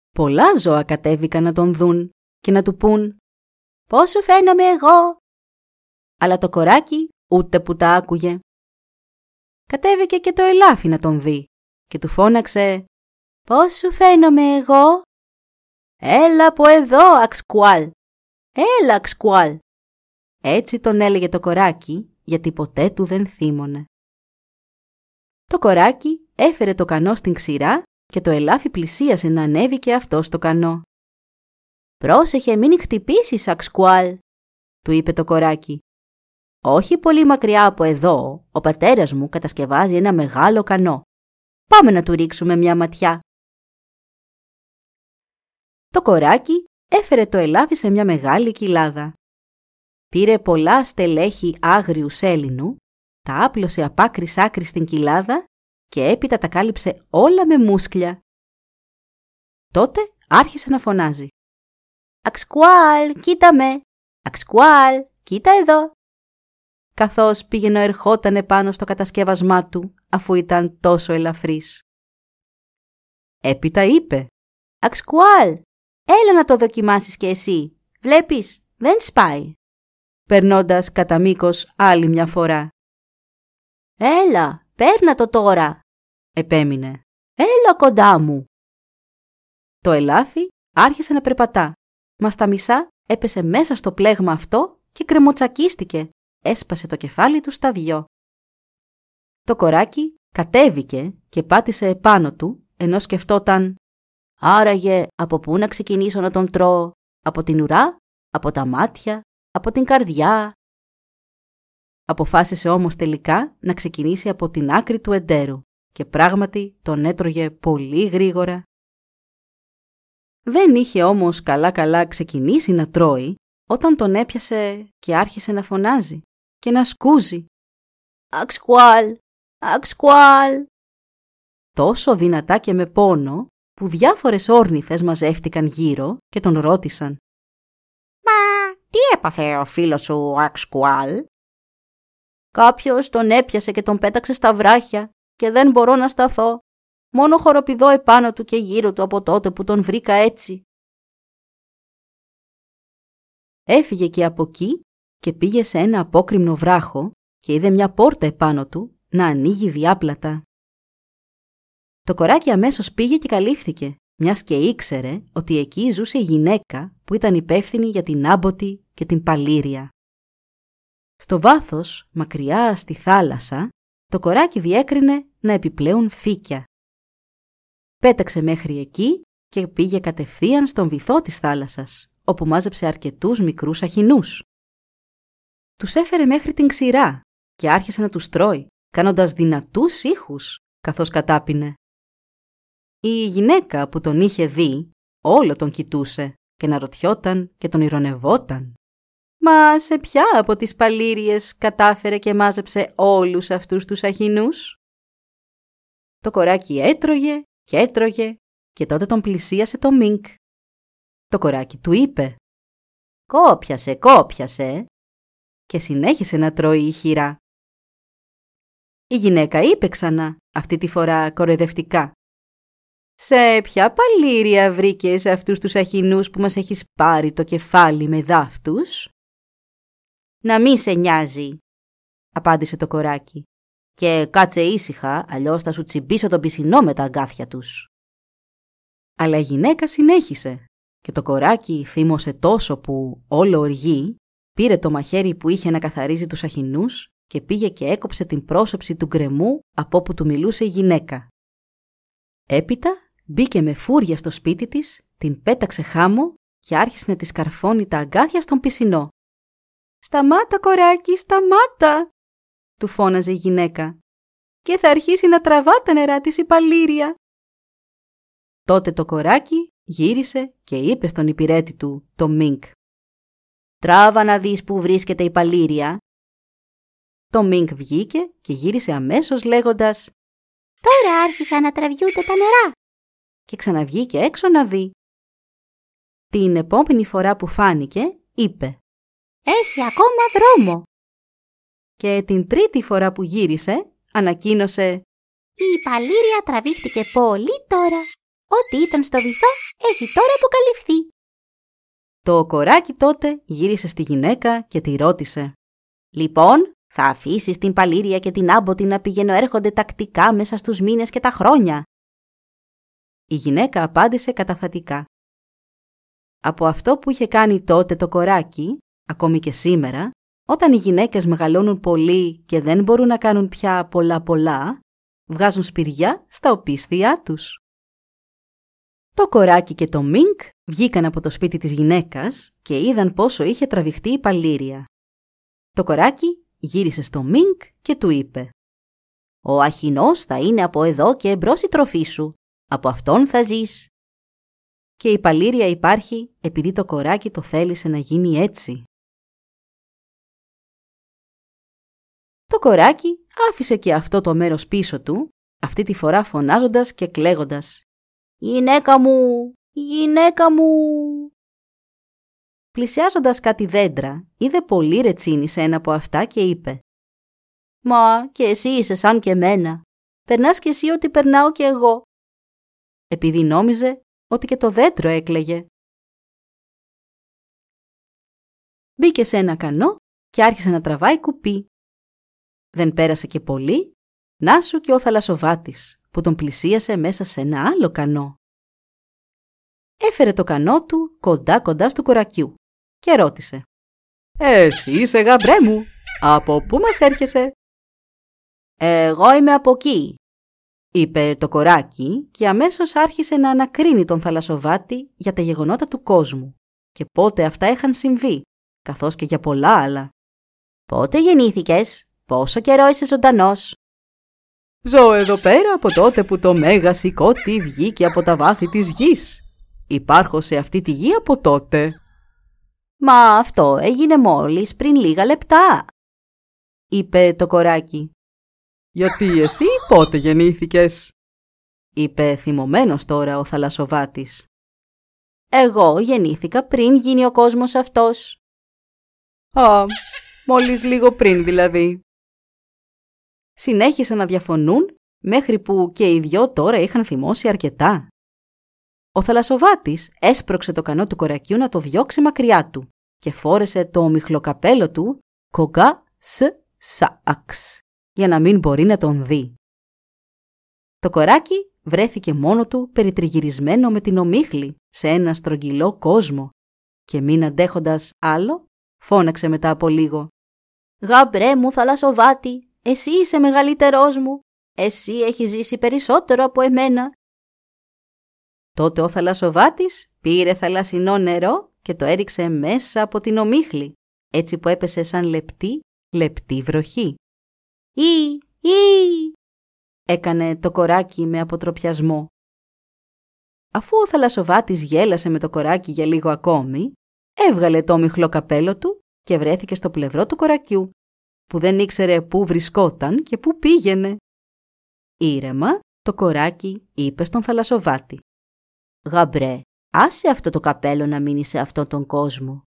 S1: Πολλά ζώα κατέβηκαν να τον δουν και να του πούν «Πώς σου φαίνομαι εγώ» αλλά το κοράκι ούτε που τα άκουγε. Κατέβηκε και το ελάφι να τον δει και του φώναξε «Πώς σου φαίνομαι εγώ» «Έλα από εδώ, Αξκουάλ! Έλα, Αξκουάλ!» Έτσι τον έλεγε το κοράκι, γιατί ποτέ του δεν θύμωνε. Το κοράκι έφερε το κανό στην ξηρά και το ελάφι πλησίασε να ανέβει και αυτό στο κανό. «Πρόσεχε, μην χτυπήσεις, Αξκουάλ», του είπε το κοράκι. «Όχι πολύ μακριά από εδώ, ο πατέρας μου κατασκευάζει ένα μεγάλο κανό. Πάμε να του ρίξουμε μια ματιά». Το κοράκι έφερε το ελάφι σε μια μεγάλη κοιλάδα. Πήρε πολλά στελέχη άγριους σέλινου, τα άπλωσε απ' άκρη άκρη στην κοιλάδα και έπειτα τα κάλυψε όλα με μουσκλια. Τότε άρχισε να φωνάζει. «Αξκουάλ, κοίτα με! Αξκουάλ, κοίτα εδώ!» Καθώς πήγαινε ερχόταν πάνω στο κατασκεύασμά του, αφού ήταν τόσο ελαφρύς. Έπειτα είπε «Αξκουάλ, έλα να το δοκιμάσεις και εσύ. Βλέπεις, δεν σπάει». Περνώντας κατά μήκος άλλη μια φορά. «Έλα, παίρνα το τώρα», επέμεινε. «Έλα κοντά μου». Το ελάφι άρχισε να περπατά, μας στα μισά έπεσε μέσα στο πλέγμα αυτό και κρεμοτσακίστηκε. Έσπασε το κεφάλι του στα δυο. Το κοράκι κατέβηκε και πάτησε επάνω του, ενώ σκεφτόταν «Άραγε από πού να ξεκινήσω να τον τρώω, από την ουρά, από τα μάτια, από την καρδιά». Αποφάσισε όμως τελικά να ξεκινήσει από την άκρη του εντέρου και πράγματι τον έτρωγε πολύ γρήγορα. Δεν είχε όμως καλά-καλά ξεκινήσει να τρώει όταν τον έπιασε και άρχισε να φωνάζει και να σκούζει. «Αξκουάλ! Αξκουάλ!» Τόσο δυνατά και με πόνο που διάφορες όρνηθες μαζεύτηκαν γύρω και τον ρώτησαν.
S3: «Μα τι έπαθε ο φίλος σου Αξκουάλ»
S1: Κάποιος τον έπιασε και τον πέταξε στα βράχια και δεν μπορώ να σταθώ. Μόνο χοροπηδώ επάνω του και γύρω του από τότε που τον βρήκα έτσι. Έφυγε και από εκεί και πήγε σε ένα απόκριμνο βράχο και είδε μια πόρτα επάνω του να ανοίγει διάπλατα. Το κοράκι αμέσως πήγε και καλύφθηκε, μιας και ήξερε ότι εκεί ζούσε η γυναίκα που ήταν υπεύθυνη για την άμποτη και την παλήρια. Στο βάθος, μακριά στη θάλασσα, το κοράκι διέκρινε να επιπλέουν φύκια. Πέταξε μέχρι εκεί και πήγε κατευθείαν στον βυθό της θάλασσας, όπου μάζεψε αρκετούς μικρούς αχινούς. Τους έφερε μέχρι την ξηρά και άρχισε να τους τρώει, κάνοντας δυνατούς ήχους, καθώς κατάπινε. Η γυναίκα που τον είχε δει όλο τον κοιτούσε και να ρωτιόταν και τον ηρωνευόταν. Μα σε ποια από τις παλήριες κατάφερε και μάζεψε όλους αυτούς τους αχινούς; Το κοράκι έτρωγε και έτρωγε και τότε τον πλησίασε το Μίνκ. Το κοράκι του είπε «Κόπιασε, κόπιασε» και συνέχισε να τρώει η χειρά. Η γυναίκα είπε ξανά, αυτή τη φορά κορεδευτικά. «Σε ποια παλήρια βρήκες αυτούς τους αχινούς που μας έχεις πάρει το κεφάλι με δάφτους» «Να μη σε νοιάζει», απάντησε το κοράκι. «Και κάτσε ήσυχα, αλλιώς θα σου τσιμπήσω τον πισινό με τα αγκάθια τους». Αλλά η γυναίκα συνέχισε και το κοράκι θύμωσε τόσο που όλο οργή πήρε το μαχαίρι που είχε να καθαρίζει τους αχινούς και πήγε και έκοψε την πρόσωψη του γκρεμού από όπου του μιλούσε η γυναίκα. Έπειτα μπήκε με φούρια στο σπίτι της, την πέταξε χάμω και άρχισε να τη καρφώνει τα αγκάθια στον πισινό. «Σταμάτα, κοράκι, σταμάτα!» του φώναζε η γυναίκα. «Και θα αρχίσει να τραβά τα νερά της η παλήρια!» Τότε το κοράκι γύρισε και είπε στον υπηρέτη του, το Μίνκ. «Τράβα να δεις που βρίσκεται η παλήρια». Το Μίνκ βγήκε και γύρισε αμέσως λέγοντας
S3: «Τώρα άρχισαν να τραβιούνται τα νερά»
S1: και ξαναβγήκε έξω να δει. Την επόμενη φορά που φάνηκε, είπε
S3: «Έχει ακόμα δρόμο»
S1: και την τρίτη φορά που γύρισε, ανακοίνωσε
S3: «Η παλήρια τραβήχτηκε πολύ τώρα». Ό,τι ήταν στο βυθό έχει τώρα αποκαλυφθεί.
S1: Το κοράκι τότε γύρισε στη γυναίκα και τη ρώτησε. «Λοιπόν, θα αφήσεις την παλήρια και την άμποτη να πηγαίνω έρχονται τακτικά μέσα στους μήνες και τα χρόνια». Η γυναίκα απάντησε καταφατικά. Από αυτό που είχε κάνει τότε το κοράκι, ακόμη και σήμερα, όταν οι γυναίκες μεγαλώνουν πολύ και δεν μπορούν να κάνουν πια πολλά πολλά, βγάζουν σπηριά στα οπίσθια τους. Το κοράκι και το Μίνκ βγήκαν από το σπίτι της γυναίκας και είδαν πόσο είχε τραβηχτεί η παλήρια. Το κοράκι γύρισε στο Μίνκ και του είπε «Ο αχινός θα είναι από εδώ και εμπρός η τροφή σου. Από αυτόν θα ζεις». Και η παλήρια υπάρχει επειδή το κοράκι το θέλησε να γίνει έτσι. Το κοράκι άφησε και αυτό το μέρος πίσω του, αυτή τη φορά φωνάζοντας και κλαίγοντας «Γυναίκα μου! Γυναίκα μου!» Πλησιάζοντας κάτι δέντρα, είδε πολύ ρετσίνη σε ένα από αυτά και είπε «Μα και εσύ είσαι σαν και μένα. Περνάς και εσύ ότι περνάω και εγώ». Επειδή νόμιζε ότι και το δέντρο έκλαιγε. Μπήκε σε ένα κανό και άρχισε να τραβάει κουπί. Δεν πέρασε και πολύ, να σου και ο θαλασσοβάτης που τον πλησίασε μέσα σε ένα άλλο κανό. Έφερε το κανό του κοντά κοντά στο κορακιού και ρώτησε «Εσύ είσαι γαμπρέ μου, από πού μας έρχεσαι» «Εγώ είμαι από εκεί», είπε το κοράκι και αμέσως άρχισε να ανακρίνει τον θαλασσοβάτη για τα γεγονότα του κόσμου και πότε αυτά είχαν συμβεί, καθώς και για πολλά άλλα. «Πότε γεννήθηκες, πόσο καιρό είσαι ζωντανός» Ζω εδώ πέρα από τότε που το μέγα σηκώτη βγήκε από τα βάθη της γης. Υπάρχω σε αυτή τη γη από τότε. Μα αυτό έγινε μόλις πριν λίγα λεπτά, είπε το κοράκι. Γιατί εσύ πότε γεννήθηκες, είπε θυμωμένος τώρα ο θαλασσοβάτης. Εγώ γεννήθηκα πριν γίνει ο κόσμος αυτός. Α, μόλις λίγο πριν δηλαδή, συνέχισαν να διαφωνούν μέχρι που και οι δυο τώρα είχαν θυμώσει αρκετά. Ο θαλασσοβάτης έσπρωξε το κανό του κορακιού να το διώξει μακριά του και φόρεσε το ομιχλοκαπέλο του κογκά σ σααξ για να μην μπορεί να τον δει. Το κοράκι βρέθηκε μόνο του περιτριγυρισμένο με την ομίχλη σε ένα στρογγυλό κόσμο και μην αντέχοντας άλλο, φώναξε μετά από λίγο. «Γαμπρέ μου θαλασσοβάτη, εσύ είσαι μεγαλύτερός μου. Εσύ έχεις ζήσει περισσότερο από εμένα. Τότε ο θαλασσοβάτης πήρε θαλασσινό νερό και το έριξε μέσα από την ομίχλη, έτσι που έπεσε σαν λεπτή, λεπτή βροχή. «Ή, ή, έκανε το κοράκι με αποτροπιασμό. Αφού ο θαλασσοβάτης γέλασε με το κοράκι για λίγο ακόμη, έβγαλε το μιχλό καπέλο του και βρέθηκε στο πλευρό του κορακιού, που δεν ήξερε πού βρισκόταν και πού πήγαινε. Ήρεμα, το κοράκι είπε στον θαλασσοβάτη. «Γαμπρέ, άσε αυτό το καπέλο να μείνει σε αυτόν τον κόσμο».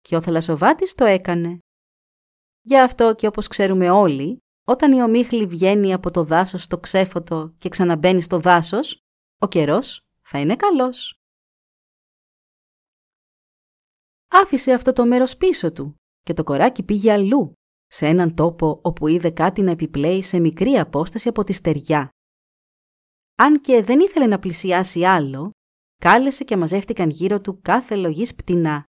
S1: Και ο θαλασσοβάτης το έκανε. Γι' αυτό και όπως ξέρουμε όλοι, όταν η ομίχλη βγαίνει από το δάσος στο ξέφωτο και ξαναμπαίνει στο δάσος, ο καιρός θα είναι καλός. Άφησε αυτό το μέρος πίσω του και το κοράκι πήγε αλλού, σε έναν τόπο όπου είδε κάτι να επιπλέει σε μικρή απόσταση από τη στεριά. Αν και δεν ήθελε να πλησιάσει άλλο, κάλεσε και μαζεύτηκαν γύρω του κάθε λογής πτηνά.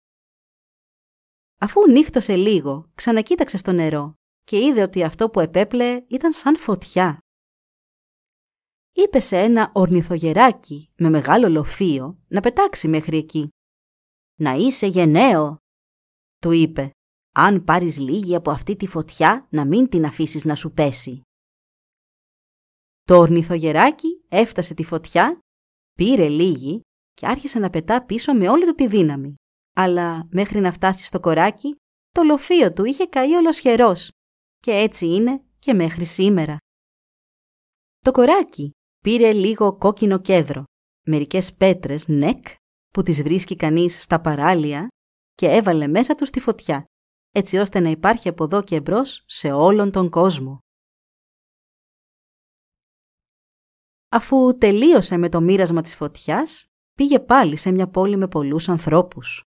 S1: Αφού νύχτωσε λίγο, ξανακοίταξε στο νερό και είδε ότι αυτό που επέπλεε ήταν σαν φωτιά. Είπε σε ένα ορνηθογεράκι με μεγάλο λοφείο να πετάξει μέχρι εκεί. «Να είσαι γενναίο», του είπε. «Αν πάρεις λίγη από αυτή τη φωτιά, να μην την αφήσεις να σου πέσει». Το ορνηθογεράκι έφτασε τη φωτιά, πήρε λίγη και άρχισε να πετά πίσω με όλη του τη δύναμη. Αλλά μέχρι να φτάσει στο κοράκι, το λοφείο του είχε καεί ολοσχερός και έτσι είναι και μέχρι σήμερα. Το κοράκι πήρε λίγο κόκκινο κέδρο, μερικές πέτρες νεκ που τις βρίσκει κανείς στα παράλια και έβαλε μέσα τους στη φωτιά, έτσι ώστε να υπάρχει από εδώ και μπρος σε όλον τον κόσμο. Αφού τελείωσε με το μοίρασμα της φωτιάς, πήγε πάλι σε μια πόλη με πολλούς ανθρώπους.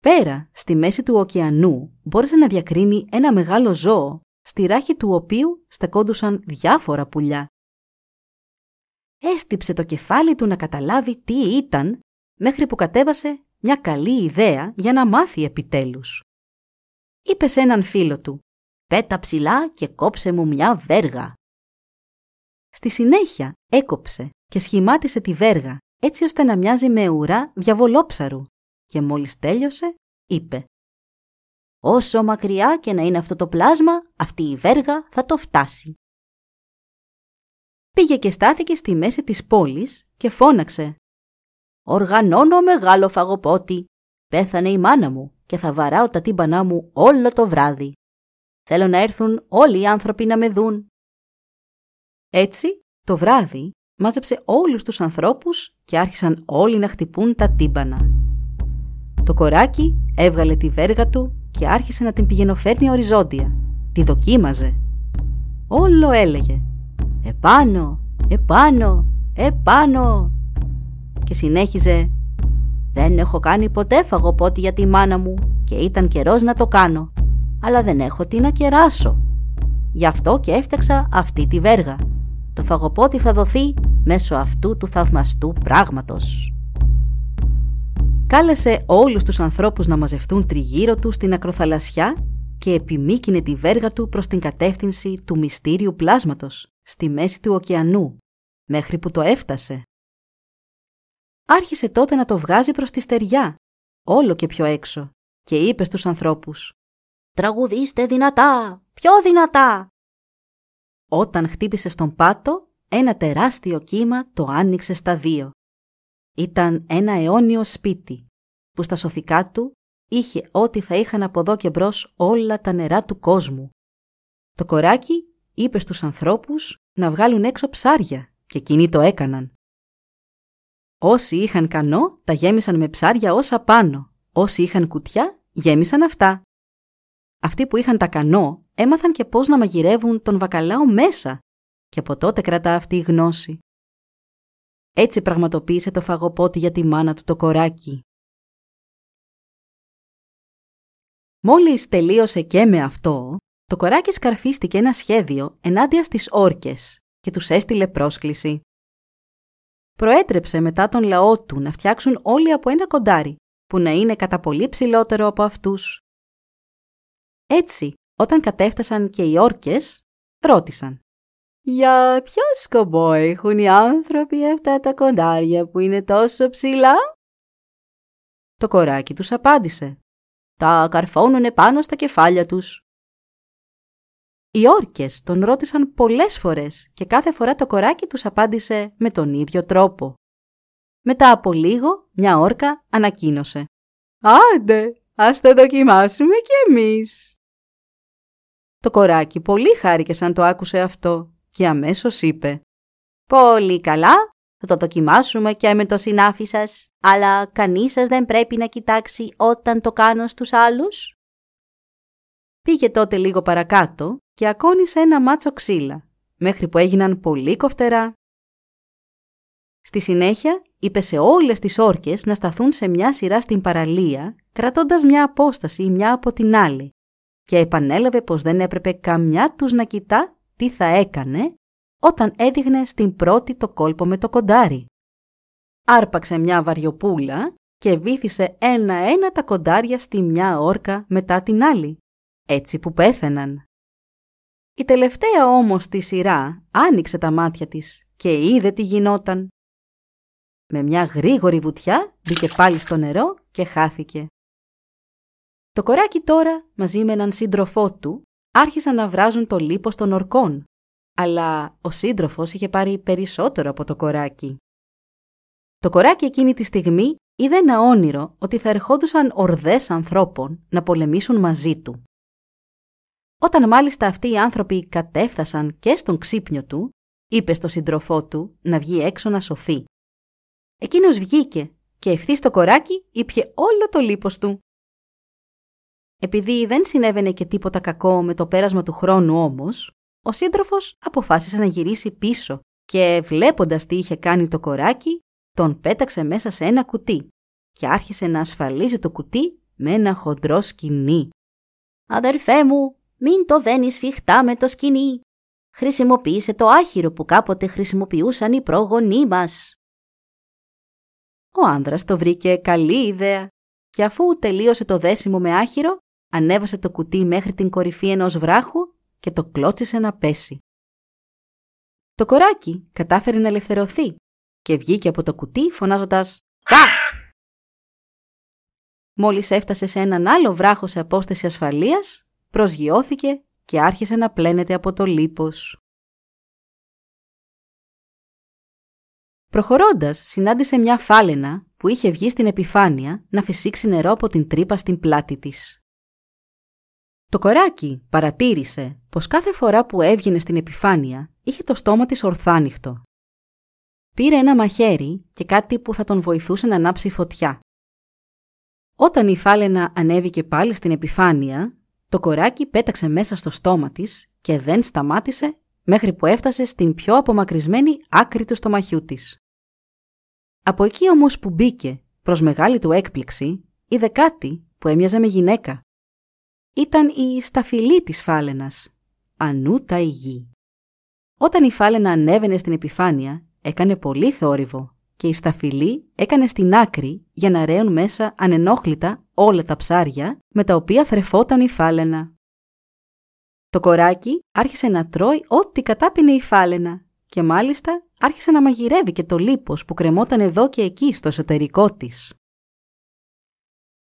S1: Πέρα, στη μέση του ωκεανού, μπόρεσε να διακρίνει ένα μεγάλο ζώο, στη ράχη του οποίου στεκόντουσαν διάφορα πουλιά. Έστυψε το κεφάλι του να καταλάβει τι ήταν, μέχρι που κατέβασε μια καλή ιδέα για να μάθει επιτέλους. Είπε σε έναν φίλο του «Πέτα ψηλά και κόψε μου μια βέργα». Στη συνέχεια έκοψε και σχημάτισε τη βέργα έτσι ώστε να μοιάζει με ουρά διαβολόψαρου και μόλις τέλειωσε είπε «Όσο μακριά και να είναι αυτό το πλάσμα, αυτή η βέργα θα το φτάσει». Πήγε και στάθηκε στη μέση της πόλης και φώναξε «Οργανώνω μεγάλο φαγοπότη. Πέθανε η μάνα μου και θα βαράω τα τύμπανά μου όλο το βράδυ. Θέλω να έρθουν όλοι οι άνθρωποι να με δουν». Έτσι, το βράδυ μάζεψε όλους τους ανθρώπους και άρχισαν όλοι να χτυπούν τα τύμπανα. Το κοράκι έβγαλε τη βέργα του και άρχισε να την πηγαινοφέρνει οριζόντια. Τη δοκίμαζε. Όλο έλεγε «Επάνω, επάνω, επάνω» και συνέχιζε «Δεν έχω κάνει ποτέ φαγοπότη για τη μάνα μου και ήταν καιρός να το κάνω, αλλά δεν έχω τι να κεράσω. Γι' αυτό και έφτιαξα αυτή τη βέργα. Το φαγοπότη θα δοθεί μέσω αυτού του θαυμαστού πράγματος» κάλεσε όλους τους ανθρώπους να μαζευτούν τριγύρω του στην ακροθαλασσιά και επιμήκυνε τη βέργα του προς την κατεύθυνση του μυστήριου πλάσματος, στη μέση του ωκεανού, μέχρι που το έφτασε. Άρχισε τότε να το βγάζει προς τη στεριά, όλο και πιο έξω, και είπε στους ανθρώπους «Τραγουδίστε δυνατά, πιο δυνατά!» Όταν χτύπησε στον πάτο, ένα τεράστιο κύμα το άνοιξε στα δύο ήταν ένα αιώνιο σπίτι που στα σωθικά του είχε ό,τι θα είχαν από εδώ και μπρος όλα τα νερά του κόσμου. Το κοράκι είπε στους ανθρώπους να βγάλουν έξω ψάρια και εκείνοι το έκαναν. Όσοι είχαν κανό τα γέμισαν με ψάρια όσα πάνω, όσοι είχαν κουτιά γέμισαν αυτά. Αυτοί που είχαν τα κανό έμαθαν και πώς να μαγειρεύουν τον βακαλάο μέσα και από τότε κρατά αυτή η γνώση. Έτσι πραγματοποίησε το φαγοπότη για τη μάνα του το κοράκι. Μόλις τελείωσε και με αυτό, το κοράκι σκαρφίστηκε ένα σχέδιο ενάντια στις όρκες και τους έστειλε πρόσκληση. Προέτρεψε μετά τον λαό του να φτιάξουν όλοι από ένα κοντάρι, που να είναι κατά πολύ ψηλότερο από αυτούς. Έτσι, όταν κατέφτασαν και οι όρκες, ρώτησαν
S2: για ποιο σκοπό έχουν οι άνθρωποι αυτά τα κοντάρια που είναι τόσο ψηλά;
S1: Το κοράκι τους απάντησε. Τα καρφώνουν πάνω στα κεφάλια τους. Οι όρκες τον ρώτησαν πολλές φορές και κάθε φορά το κοράκι τους απάντησε με τον ίδιο τρόπο. Μετά από λίγο, μια όρκα ανακοίνωσε.
S2: «Άντε, ας το δοκιμάσουμε κι εμείς».
S1: Το κοράκι πολύ χάρηκε σαν το άκουσε αυτό και αμέσως είπε
S3: «Πολύ καλά, θα το δοκιμάσουμε και με το συνάφι σας, αλλά κανείς σας δεν πρέπει να κοιτάξει όταν το κάνω στους άλλους».
S1: Πήγε τότε λίγο παρακάτω και ακόνησε ένα μάτσο ξύλα, μέχρι που έγιναν πολύ κοφτερά. Στη συνέχεια είπε σε όλες τις όρκες να σταθούν σε μια σειρά στην παραλία, κρατώντας μια απόσταση μια από την άλλη και επανέλαβε πως δεν έπρεπε καμιά τους να κοιτά τι θα έκανε όταν έδειχνε στην πρώτη το κόλπο με το κοντάρι. Άρπαξε μια βαριοπούλα και βήθησε ένα-ένα τα κοντάρια στη μια όρκα μετά την άλλη, έτσι που πέθαιναν. Η τελευταία όμως στη σειρά άνοιξε τα μάτια της και είδε τι γινόταν. Με μια γρήγορη βουτιά μπήκε πάλι στο νερό και χάθηκε. Το κοράκι τώρα, μαζί με έναν σύντροφό του, άρχισαν να βράζουν το λίπος των ορκών, αλλά ο σύντροφος είχε πάρει περισσότερο από το κοράκι. Το κοράκι εκείνη τη στιγμή είδε ένα όνειρο ότι θα ερχόντουσαν ορδές ανθρώπων να πολεμήσουν μαζί του. Όταν μάλιστα αυτοί οι άνθρωποι κατέφθασαν και στον ξύπνιο του, είπε στο σύντροφό του να βγει έξω να σωθεί. Εκείνος βγήκε και ευθύς στο κοράκι ήπια όλο το λίπος του. Επειδή δεν συνέβαινε και τίποτα κακό με το πέρασμα του χρόνου όμως, ο σύντροφος αποφάσισε να γυρίσει πίσω και βλέποντας τι είχε κάνει το κοράκι, τον πέταξε μέσα σε ένα κουτί και άρχισε να ασφαλίζει το κουτί με ένα χοντρό σκηνή.
S3: «Αδερφέ μου, μην το δένεις σφιχτά με το σκηνή. Χρησιμοποίησε το άχυρο που κάποτε χρησιμοποιούσαν οι πρόγονοί μας».
S1: Ο άνδρας το βρήκε καλή ιδέα και αφού τελείωσε το δέσιμο με άχυρο, ανέβασε το κουτί μέχρι την κορυφή ενός βράχου και το κλώτσισε να πέσει. Το κοράκι κατάφερε να ελευθερωθεί και βγήκε από το κουτί φωνάζοντας «Κα!». Μόλις έφτασε σε έναν άλλο βράχο σε απόσταση ασφαλείας, προσγειώθηκε και άρχισε να πλένεται από το λίπος. Προχωρώντας, συνάντησε μια φάλαινα που είχε βγει στην επιφάνεια να φυσήξει νερό από την τρύπα στην πλάτη της. Το κοράκι παρατήρησε πως κάθε φορά που έβγαινε στην επιφάνεια είχε το στόμα της ορθάνυχτο. Πήρε ένα μαχαίρι και κάτι που θα τον βοηθούσε να ανάψει φωτιά. Όταν η φάλαινα ανέβηκε πάλι στην επιφάνεια, το κοράκι πέταξε μέσα στο στόμα της και δεν σταμάτησε μέχρι που έφτασε στην πιο απομακρυσμένη άκρη του στομαχιού της. Από εκεί όμως που μπήκε, προς μεγάλη του έκπληξη, είδε κάτι που έμοιαζε με γυναίκα ήταν η σταφυλή της φάλαινας, ανούτα η γη. Όταν η φάλαινα ανέβαινε στην επιφάνεια, έκανε πολύ θόρυβο και η σταφυλή έκανε στην άκρη για να ρέουν μέσα ανενόχλητα όλα τα ψάρια με τα οποία θρεφόταν η φάλαινα. Το κοράκι άρχισε να τρώει ό,τι κατάπινε η φάλαινα και μάλιστα άρχισε να μαγειρεύει και το λίπος που κρεμόταν εδώ και εκεί στο εσωτερικό της.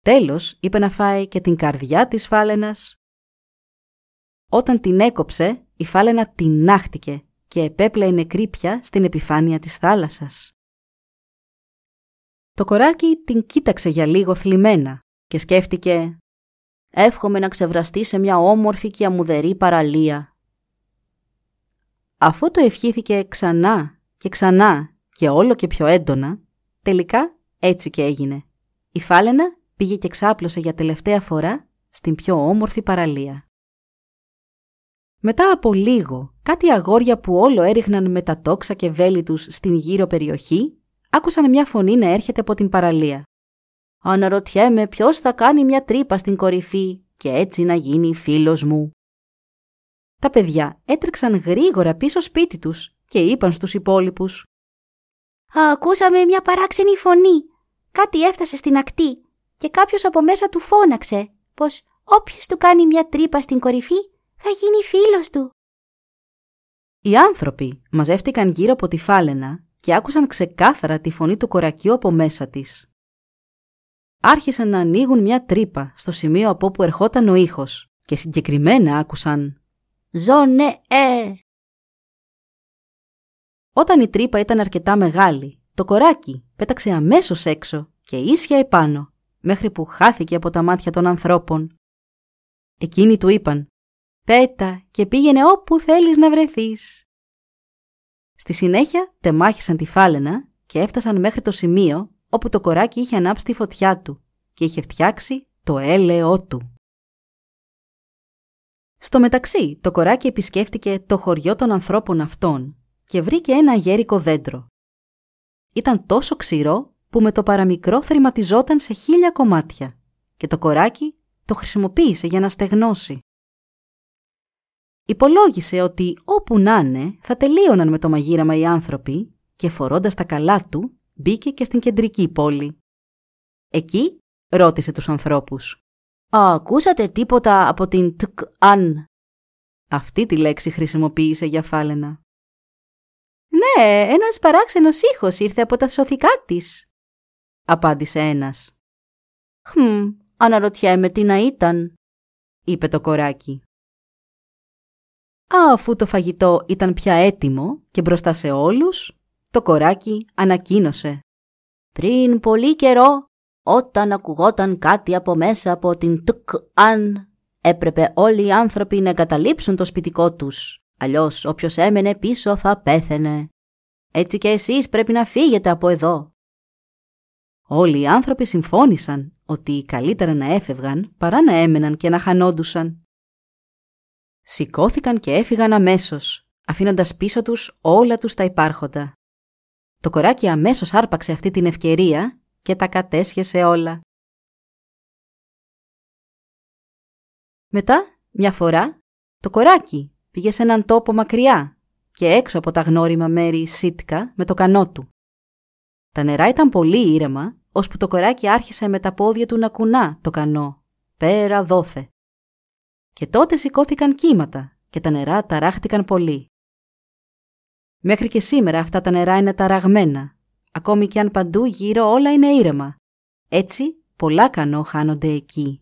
S1: Τέλος, είπε να φάει και την καρδιά της φάλαινας. Όταν την έκοψε, η φάλαινα τεινάχτηκε και επέπλεε νεκρή πια στην επιφάνεια της θάλασσας. Το κοράκι την κοίταξε για λίγο θλιμμένα και σκέφτηκε «Εύχομαι να ξεβραστεί σε μια όμορφη και αμμουδερή παραλία». Αφού το ευχήθηκε ξανά και ξανά και όλο και πιο έντονα, τελικά έτσι και έγινε. Η φάλαινα πήγε και ξάπλωσε για τελευταία φορά στην πιο όμορφη παραλία. Μετά από λίγο, κάτι αγόρια που όλο έριχναν με τα τόξα και βέλη τους στην γύρω περιοχή, άκουσαν μια φωνή να έρχεται από την παραλία. «Αναρωτιέμαι ποιος θα κάνει μια τρύπα στην κορυφή και έτσι να γίνει φίλος μου». Τα παιδιά έτρεξαν γρήγορα πίσω σπίτι τους και είπαν στους υπόλοιπους
S3: «Ακούσαμε μια παράξενη φωνή. Κάτι έφτασε στην ακτή και κάποιος από μέσα του φώναξε πως όποιος του κάνει μια τρύπα στην κορυφή θα γίνει φίλος του.
S1: Οι άνθρωποι μαζεύτηκαν γύρω από τη φάλαινα και άκουσαν ξεκάθαρα τη φωνή του κορακιού από μέσα της. Άρχισαν να ανοίγουν μια τρύπα στο σημείο από όπου ερχόταν ο ήχος και συγκεκριμένα άκουσαν
S3: Ζωνε ε.
S1: Όταν η τρύπα ήταν αρκετά μεγάλη, το κοράκι πέταξε αμέσως έξω και ίσια επάνω, μέχρι που χάθηκε από τα μάτια των ανθρώπων. Εκείνοι του είπαν «Πέτα και πήγαινε όπου θέλεις να βρεθείς». Στη συνέχεια τεμάχισαν τη φάλαινα και έφτασαν μέχρι το σημείο όπου το κοράκι είχε ανάψει τη φωτιά του και είχε φτιάξει το έλεό του. Στο μεταξύ, το κοράκι επισκέφτηκε το χωριό των ανθρώπων αυτών και βρήκε ένα γέρικο δέντρο. Ήταν τόσο ξηρό που με το παραμικρό θρηματιζόταν σε χίλια κομμάτια και το κοράκι το χρησιμοποίησε για να στεγνώσει. Υπολόγισε ότι όπου να είναι θα τελείωναν με το μαγείραμα οι άνθρωποι και φορώντας τα καλά του μπήκε και στην κεντρική πόλη. Εκεί ρώτησε τους ανθρώπους.
S3: «Ακούσατε τίποτα από την τκ αν»
S1: Αυτή τη λέξη χρησιμοποίησε για φάλαινα.
S3: «Ναι, ένας παράξενος ήχος ήρθε από τα σωθικά της»,
S1: απάντησε ένας.
S3: «Χμ, αναρωτιέμαι τι να ήταν»,
S1: είπε το κοράκι. Αφού το φαγητό ήταν πια έτοιμο και μπροστά σε όλους, το κοράκι ανακοίνωσε.
S3: «Πριν πολύ καιρό, όταν ακουγόταν κάτι από μέσα από την τκ αν, έπρεπε όλοι οι άνθρωποι να εγκαταλείψουν το σπιτικό τους, αλλιώς όποιος έμενε πίσω θα πέθαινε. Έτσι και εσείς πρέπει να φύγετε από εδώ».
S1: Όλοι οι άνθρωποι συμφώνησαν ότι καλύτερα να έφευγαν παρά να έμεναν και να χανόντουσαν. Σηκώθηκαν και έφυγαν αμέσως, αφήνοντας πίσω τους όλα τους τα υπάρχοντα. Το κοράκι αμέσως άρπαξε αυτή την ευκαιρία και τα κατέσχεσε όλα. Μετά, μια φορά, το κοράκι πήγε σε έναν τόπο μακριά και έξω από τα γνώριμα μέρη Σίτκα με το κανό του. Τα νερά ήταν πολύ ήρεμα, ώσπου το κοράκι άρχισε με τα πόδια του να κουνά το κανό, πέρα δόθε. Και τότε σηκώθηκαν κύματα και τα νερά ταράχτηκαν πολύ. Μέχρι και σήμερα αυτά τα νερά είναι ταραγμένα, ακόμη και αν παντού γύρω όλα είναι ήρεμα. Έτσι, πολλά κανό χάνονται εκεί.